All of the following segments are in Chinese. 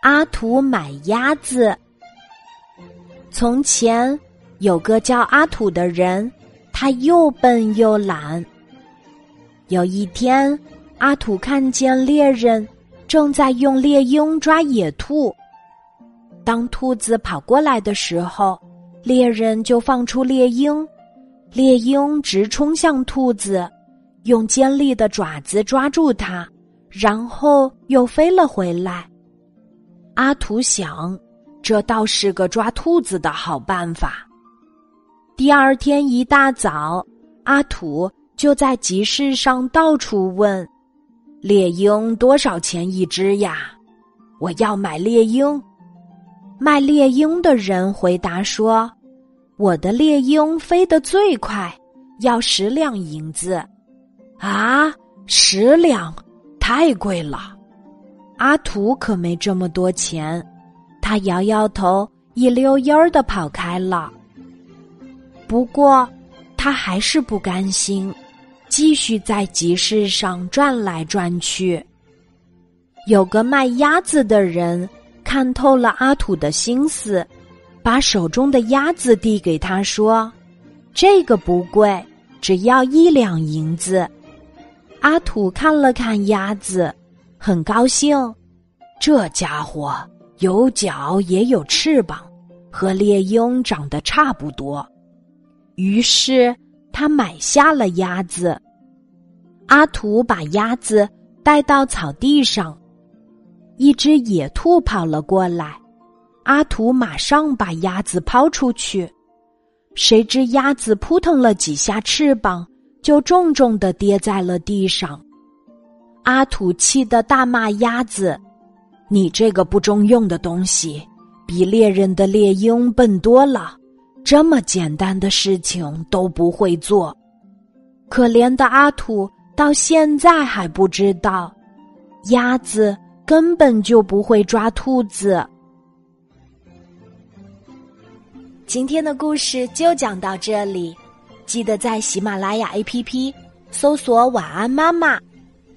阿土买鸭子。从前有个叫阿土的人，他又笨又懒。有一天，阿土看见猎人正在用猎鹰抓野兔。当兔子跑过来的时候，猎人就放出猎鹰，猎鹰直冲向兔子，用尖利的爪子抓住它，然后又飞了回来。阿土想，这倒是个抓兔子的好办法。第二天一大早，阿土就在集市上到处问：“猎鹰多少钱一只呀？我要买猎鹰。”卖猎鹰的人回答说：“我的猎鹰飞得最快，要十两银子。”啊，十两，太贵了。阿土可没这么多钱，他摇摇头，一溜烟儿的跑开了。不过，他还是不甘心，继续在集市上转来转去。有个卖鸭子的人看透了阿土的心思，把手中的鸭子递给他说：“这个不贵，只要一两银子。”阿土看了看鸭子。很高兴，这家伙有脚也有翅膀，和猎鹰长得差不多。于是他买下了鸭子。阿图把鸭子带到草地上，一只野兔跑了过来，阿图马上把鸭子抛出去，谁知鸭子扑腾了几下翅膀，就重重的跌在了地上。阿土气得大骂鸭子：“你这个不中用的东西，比猎人的猎鹰笨多了，这么简单的事情都不会做。”可怜的阿土到现在还不知道，鸭子根本就不会抓兔子。今天的故事就讲到这里，记得在喜马拉雅 APP 搜索“晚安妈妈”。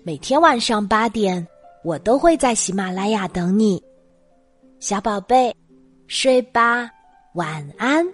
每天晚上八点，我都会在喜马拉雅等你，小宝贝，睡吧，晚安。